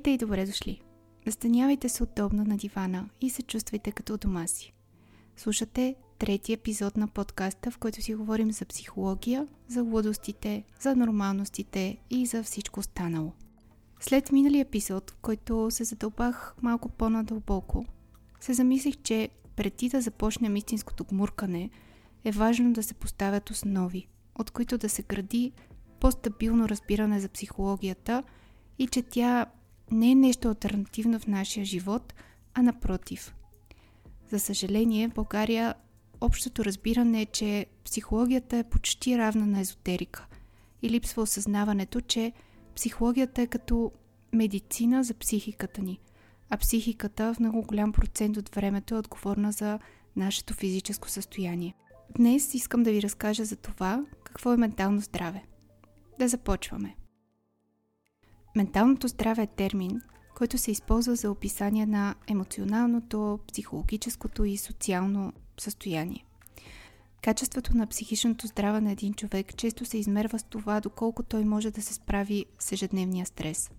Здравейте и добре дошли! Настанявайте се удобно на дивана и се чувствайте като у дома си. Слушате трети епизод на подкаста, в който си говорим за психология, за лудостите, за нормалностите и за всичко останало. След миналия епизод, в който се задълбах малко по-надълбоко, се замислих, че преди да започнем истинското гмуркане, е важно да се поставят основи, от които да се гради по-стабилно разбиране за психологията и че тя не е нещо альтернативно в нашия живот, а напротив. За съжаление, в България общото разбиране е, че психологията е почти равна на езотерика и липсва осъзнаването, че психологията е като медицина за психиката ни, а психиката в много голям процент от времето е отговорна за нашето физическо състояние. Днес искам да ви разкажа за това какво е ментално здраве. Да започваме. Менталното здраве е термин, който се използва за описание на емоционалното, психологическото и социално състояние. Качеството на психичното здраве на един човек често се измерва с това, доколко той може да се справи с ежедневния стрес.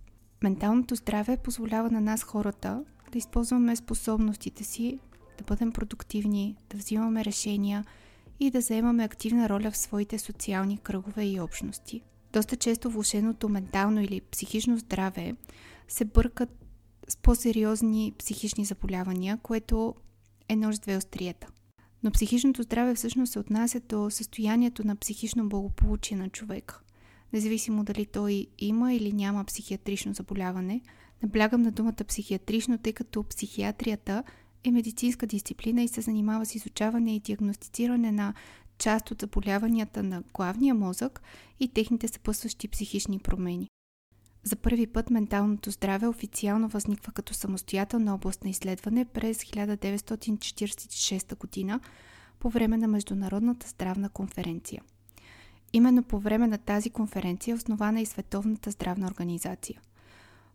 Менталното здраве позволява на нас хората да използваме способностите си, да бъдем продуктивни, да взимаме решения и да заемаме активна роля в своите социални кръгове и общности. Доста често влушеното ментално или психично здраве се бъркат с по-сериозни психични заболявания, което е нож с две остриета. Но психичното здраве всъщност се отнася до състоянието на психично благополучие на човека. Независимо дали той има или няма психиатрично заболяване, наблягам на думата психиатрично, тъй като психиатрията е медицинска дисциплина и се занимава с изучаване и диагностициране на част от заболяванията на главния мозък и техните съпъсващи психични промени. За първи път менталното здраве официално възниква като самостоятелна област на изследване през 1946 година по време на Международната здравна конференция. Именно по време на тази конференция е основана и Световната здравна организация.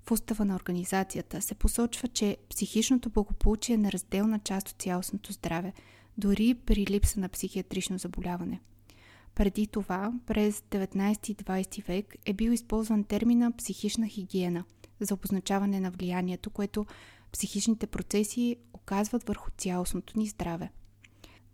В устава на организацията се посочва, че психичното благополучие е неразделна част от цялостното здраве – дори при липса на психиатрично заболяване. Преди това, през 19 и 20 век е бил използван термина психична хигиена за обозначаване на влиянието, което психичните процеси оказват върху цялостното ни здраве.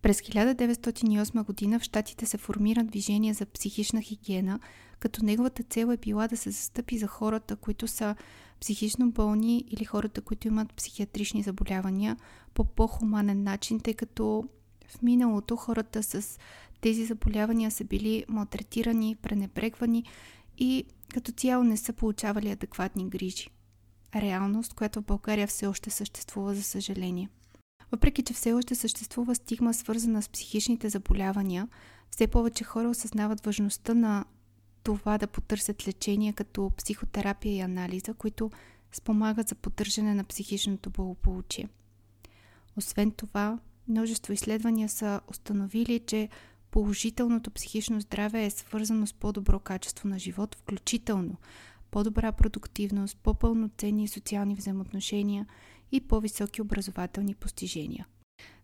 През 1908 година в Штатите се формира движение за психична хигиена, като неговата цел е била да се застъпи за хората, които са психично болни или хората, които имат психиатрични заболявания по по-хуманен начин, тъй като в миналото хората с тези заболявания са били малтретирани, пренебрегвани и като цяло не са получавали адекватни грижи. Реалност, която в България все още съществува, за съжаление. Въпреки, че все още съществува стигма, свързана с психичните заболявания, все повече хора осъзнават важността на това да потърсят лечение като психотерапия и анализа, които спомагат за поддържане на психичното благополучие. Освен това, множество изследвания са установили, че положителното психично здраве е свързано с по-добро качество на живот, включително по-добра продуктивност, по-пълноценни социални взаимоотношения и по-високи образователни постижения.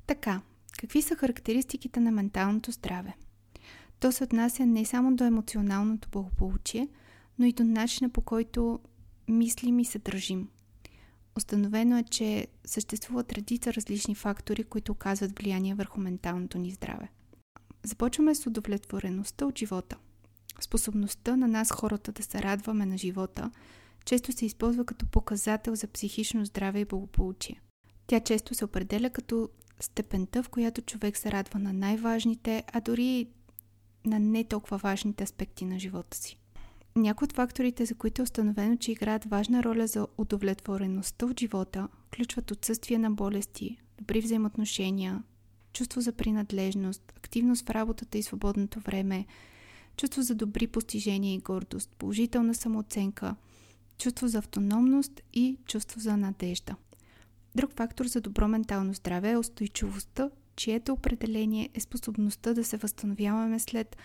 Така, какви са характеристиките на менталното здраве? То се отнася не само до емоционалното благополучие, но и до начина по който мислим и се държим. Установено е, че съществуват редица различни фактори, които оказват влияние върху менталното ни здраве. Започваме с удовлетвореността от живота. Способността на нас хората да се радваме на живота често се използва като показател за психично здраве и благополучие. Тя често се определя като степента, в която човек се радва на най-важните, а дори на не толкова важните аспекти на живота си. Някои от факторите, за които е установено, че играят важна роля за удовлетвореността от живота, включват отсъствие на болести, добри взаимоотношения, чувство за принадлежност, активност в работата и свободното време, чувство за добри постижения и гордост, положителна самооценка, чувство за автономност и чувство за надежда. Друг фактор за добро ментално здраве е устойчивостта, чието определение е способността да се възстановяваме след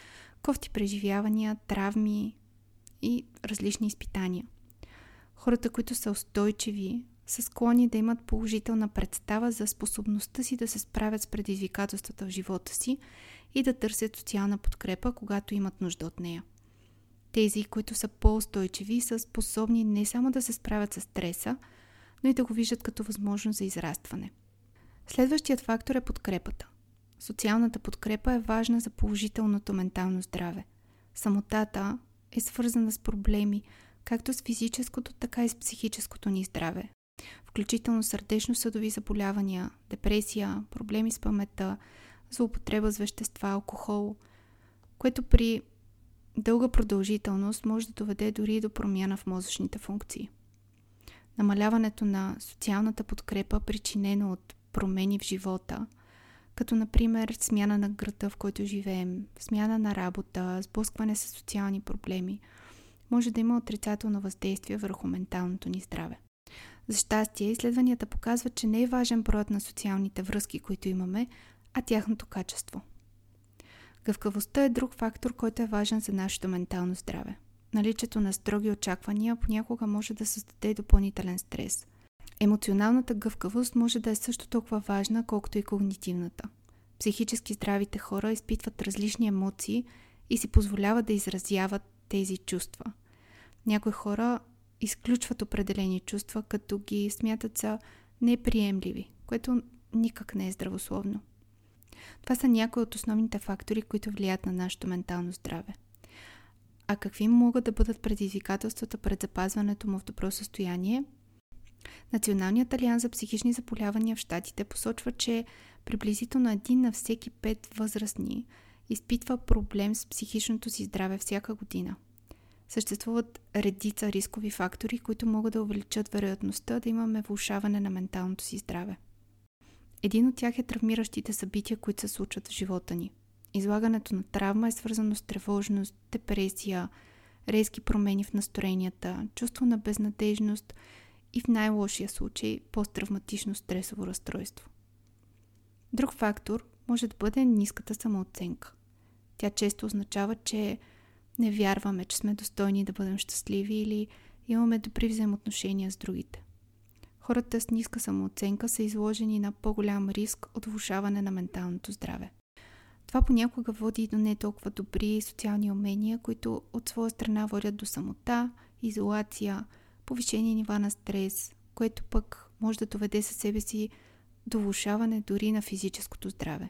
кофти преживявания, травми, и различни изпитания. Хората, които са устойчиви, са склонни да имат положителна представа за способността си да се справят с предизвикателствата в живота си и да търсят социална подкрепа, когато имат нужда от нея. Тези, които са по-устойчиви, са способни не само да се справят с стреса, но и да го виждат като възможност за израстване. Следващият фактор е подкрепата. Социалната подкрепа е важна за положителното ментално здраве. Самотата е свързана с проблеми, както с физическото, така и с психическото ни здраве, включително сърдечно-съдови заболявания, депресия, проблеми с паметта, злоупотреба с вещества, алкохол, което при дълга продължителност може да доведе дори до промяна в мозъчните функции. Намаляването на социалната подкрепа, причинено от промени в живота, като например смяна на града, в който живеем, смяна на работа, сблъскване с социални проблеми, може да има отрицателно въздействие върху менталното ни здраве. За щастие, изследванията показват, че не е важен броят на социалните връзки, които имаме, а тяхното качество. Гъвкавостта е друг фактор, който е важен за нашето ментално здраве. Наличието на строги очаквания понякога може да създаде допълнителен стрес. Емоционалната гъвкавост може да е също толкова важна, колкото и когнитивната. Психически здравите хора изпитват различни емоции и си позволяват да изразяват тези чувства. Някои хора изключват определени чувства, като ги смятат за неприемливи, което никак не е здравословно. Това са някои от основните фактори, които влияят на нашето ментално здраве. А какви могат да бъдат предизвикателствата пред запазването му в добро състояние? Националният алианс за психични заболявания в Штатите посочва, че приблизително един на всеки пет възрастни изпитва проблем с психичното си здраве всяка година. Съществуват редица рискови фактори, които могат да увеличат вероятността да имаме влушаване на менталното си здраве. Един от тях е травмиращите събития, които се случват в живота ни. Излагането на травма е свързано с тревожност, депресия, резки промени в настроенията, чувство на безнадежност и в най-лошия случай посттравматично стресово разстройство. Друг фактор може да бъде ниската самооценка. Тя често означава, че не вярваме, че сме достойни да бъдем щастливи или имаме добри взаимоотношения с другите. Хората с ниска самооценка са изложени на по-голям риск от влушаване на менталното здраве. Това понякога води до не толкова добри социални умения, които от своя страна водят до самота, изолация, повишени нива на стрес, което пък може да доведе със себе си до влушаване дори на физическото здраве.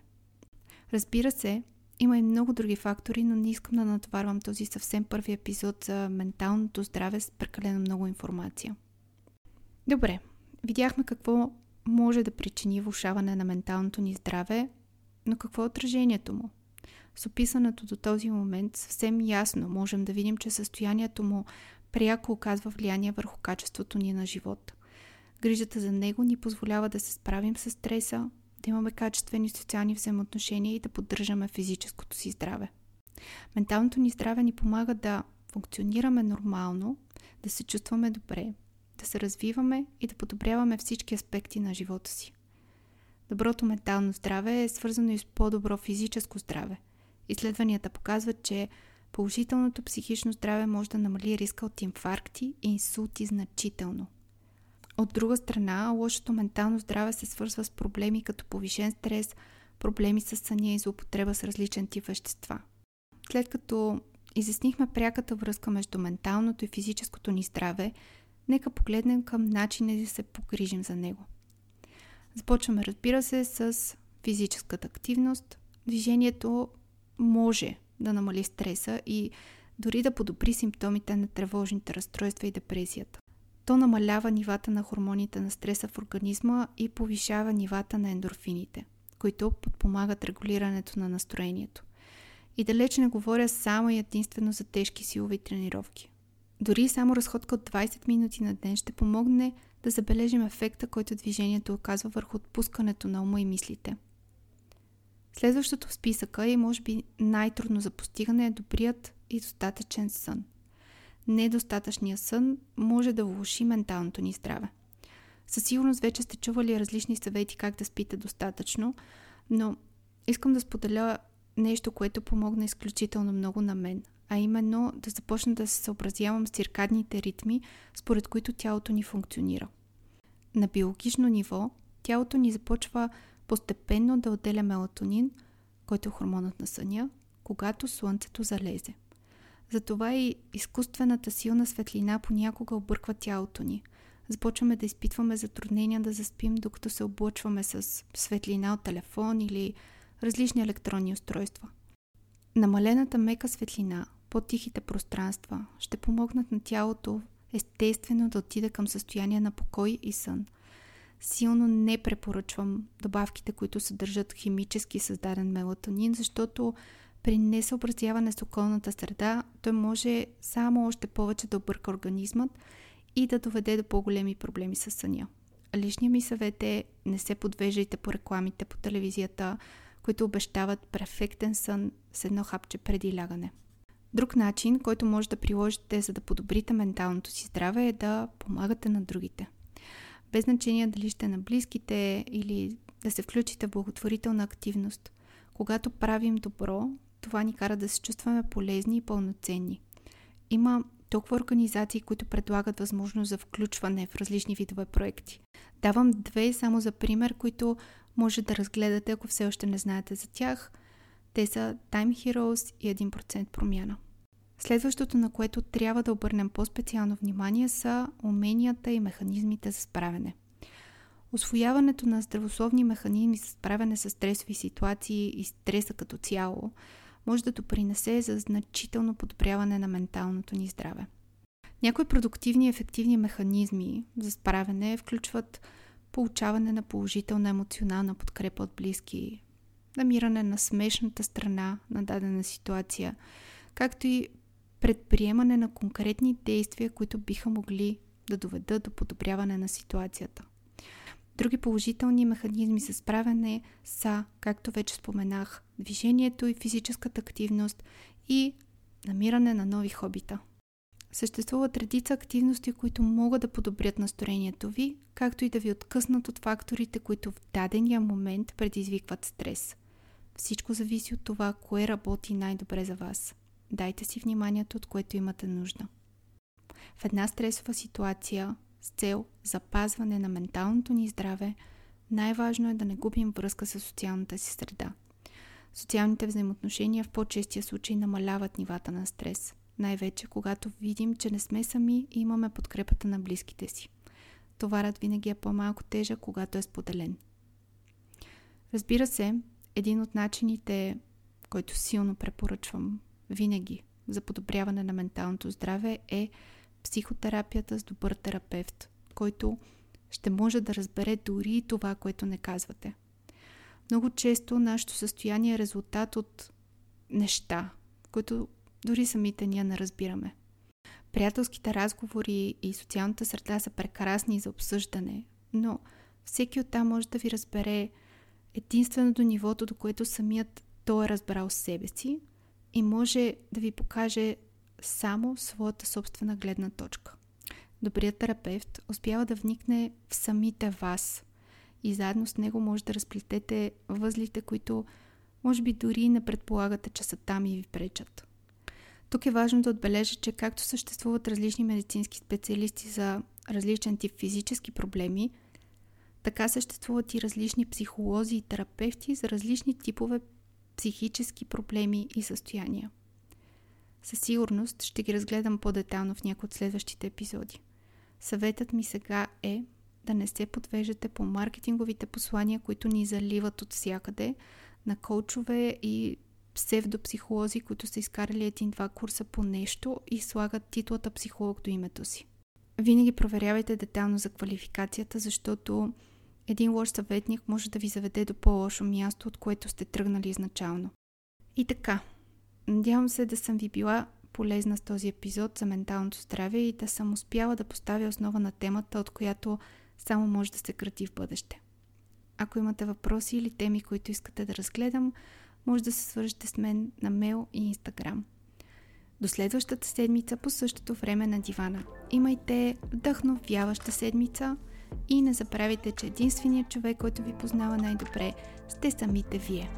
Разбира се, има и много други фактори, но не искам да натоварвам този съвсем първи епизод за менталното здраве с прекалено много информация. Добре, видяхме какво може да причини влушаване на менталното ни здраве, но какво е отражението му? С описаното до този момент съвсем ясно можем да видим, че състоянието му пряко оказва влияние върху качеството ни на живота. Грижата за него ни позволява да се справим с стреса, да имаме качествени социални взаимоотношения и да поддържаме физическото си здраве. Менталното ни здраве ни помага да функционираме нормално, да се чувстваме добре, да се развиваме и да подобряваме всички аспекти на живота си. Доброто ментално здраве е свързано и с по-добро физическо здраве. Изследванията показват, че положителното психично здраве може да намали риска от инфаркти и инсулти значително – от друга страна, лошото ментално здраве се свързва с проблеми като повишен стрес, проблеми с съня и злоупотреба с различен тип вещества. След като изяснихме пряката връзка между менталното и физическото ни здраве, нека погледнем към начина да се погрижим за него. Започваме, разбира се, с физическата активност. Движението може да намали стреса и дори да подобри симптомите на тревожните разстройства и депресията. То намалява нивата на хормоните на стреса в организма и повишава нивата на ендорфините, които подпомагат регулирането на настроението. И далеч не говоря само и единствено за тежки силови тренировки. Дори само разходка от 20 минути на ден ще помогне да забележим ефекта, който движението оказва върху отпускането на ума и мислите. Следващото в списъка и може би най-трудно за постигане е добрият и достатъчен сън недостатъчния сън може да влуши менталното ни здраве. Със сигурност вече сте чували различни съвети как да спите достатъчно, но искам да споделя нещо, което помогна изключително много на мен, а именно да започна да се съобразявам с циркадните ритми, според които тялото ни функционира. На биологично ниво тялото ни започва постепенно да отделя мелатонин, който е хормонът на съня, когато слънцето залезе. Затова и изкуствената силна светлина понякога обърква тялото ни. Започваме да изпитваме затруднения да заспим, докато се облъчваме с светлина от телефон или различни електронни устройства. Намалената мека светлина, по-тихите пространства ще помогнат на тялото естествено да отида към състояние на покой и сън. Силно не препоръчвам добавките, които съдържат химически създаден мелатонин, защото при несъобразяване с околната среда той може само още повече да обърка организмът и да доведе до по-големи проблеми с съня. Лишният ми съвет е не се подвеждайте по рекламите по телевизията, които обещават перфектен сън с едно хапче преди лягане. Друг начин, който може да приложите за да подобрите менталното си здраве е да помагате на другите. Без значение дали сте на близките или да се включите в благотворителна активност. Когато правим добро, това ни кара да се чувстваме полезни и пълноценни. Има толкова организации, които предлагат възможност за включване в различни видове проекти. Давам две само за пример, които може да разгледате, ако все още не знаете за тях. Те са Time Heroes и 1% промяна. Следващото, на което трябва да обърнем по-специално внимание, са уменията и механизмите за справяне. Освояването на здравословни механизми за справяне с стресови ситуации и стреса като цяло може да допринесе за значително подобряване на менталното ни здраве. Някои продуктивни и ефективни механизми за справяне включват получаване на положителна емоционална подкрепа от близки, намиране на смешната страна на дадена ситуация, както и предприемане на конкретни действия, които биха могли да доведат до подобряване на ситуацията. Други положителни механизми за справяне са, както вече споменах, движението и физическата активност и намиране на нови хобита. Съществуват редица активности, които могат да подобрят настроението ви, както и да ви откъснат от факторите, които в дадения момент предизвикват стрес. Всичко зависи от това, кое работи най-добре за вас. Дайте си вниманието, от което имате нужда. В една стресова ситуация с цел запазване на менталното ни здраве, най-важно е да не губим връзка с социалната си среда. Социалните взаимоотношения в по-честия случай намаляват нивата на стрес, най-вече когато видим, че не сме сами и имаме подкрепата на близките си. Товарът винаги е по-малко тежък, когато е споделен. Разбира се, един от начините, който силно препоръчвам винаги за подобряване на менталното здраве е психотерапията с добър терапевт, който ще може да разбере дори това, което не казвате. Много често нашето състояние е резултат от неща, които дори самите ние не разбираме. Приятелските разговори и социалната среда са прекрасни за обсъждане, но всеки от там може да ви разбере единствено до нивото, до което самият той е разбрал себе си и може да ви покаже само своята собствена гледна точка. Добрият терапевт успява да вникне в самите вас и заедно с него може да разплетете възлите, които може би дори не предполагате, че са там и ви пречат. Тук е важно да отбележа, че както съществуват различни медицински специалисти за различен тип физически проблеми, така съществуват и различни психолози и терапевти за различни типове психически проблеми и състояния. Със сигурност ще ги разгледам по-детално в някои от следващите епизоди. Съветът ми сега е да не се подвеждате по маркетинговите послания, които ни заливат от всякъде, на коучове и псевдопсихолози, които са изкарали един-два курса по нещо и слагат титлата психолог до името си. Винаги проверявайте детално за квалификацията, защото един лош съветник може да ви заведе до по-лошо място, от което сте тръгнали изначално. И така, надявам се да съм ви била полезна с този епизод за менталното здраве и да съм успяла да поставя основа на темата, от която само може да се крати в бъдеще. Ако имате въпроси или теми, които искате да разгледам, може да се свържете с мен на мейл и инстаграм. До следващата седмица по същото време на дивана. Имайте вдъхновяваща седмица – и не забравяйте, че единственият човек, който ви познава най-добре, сте самите вие.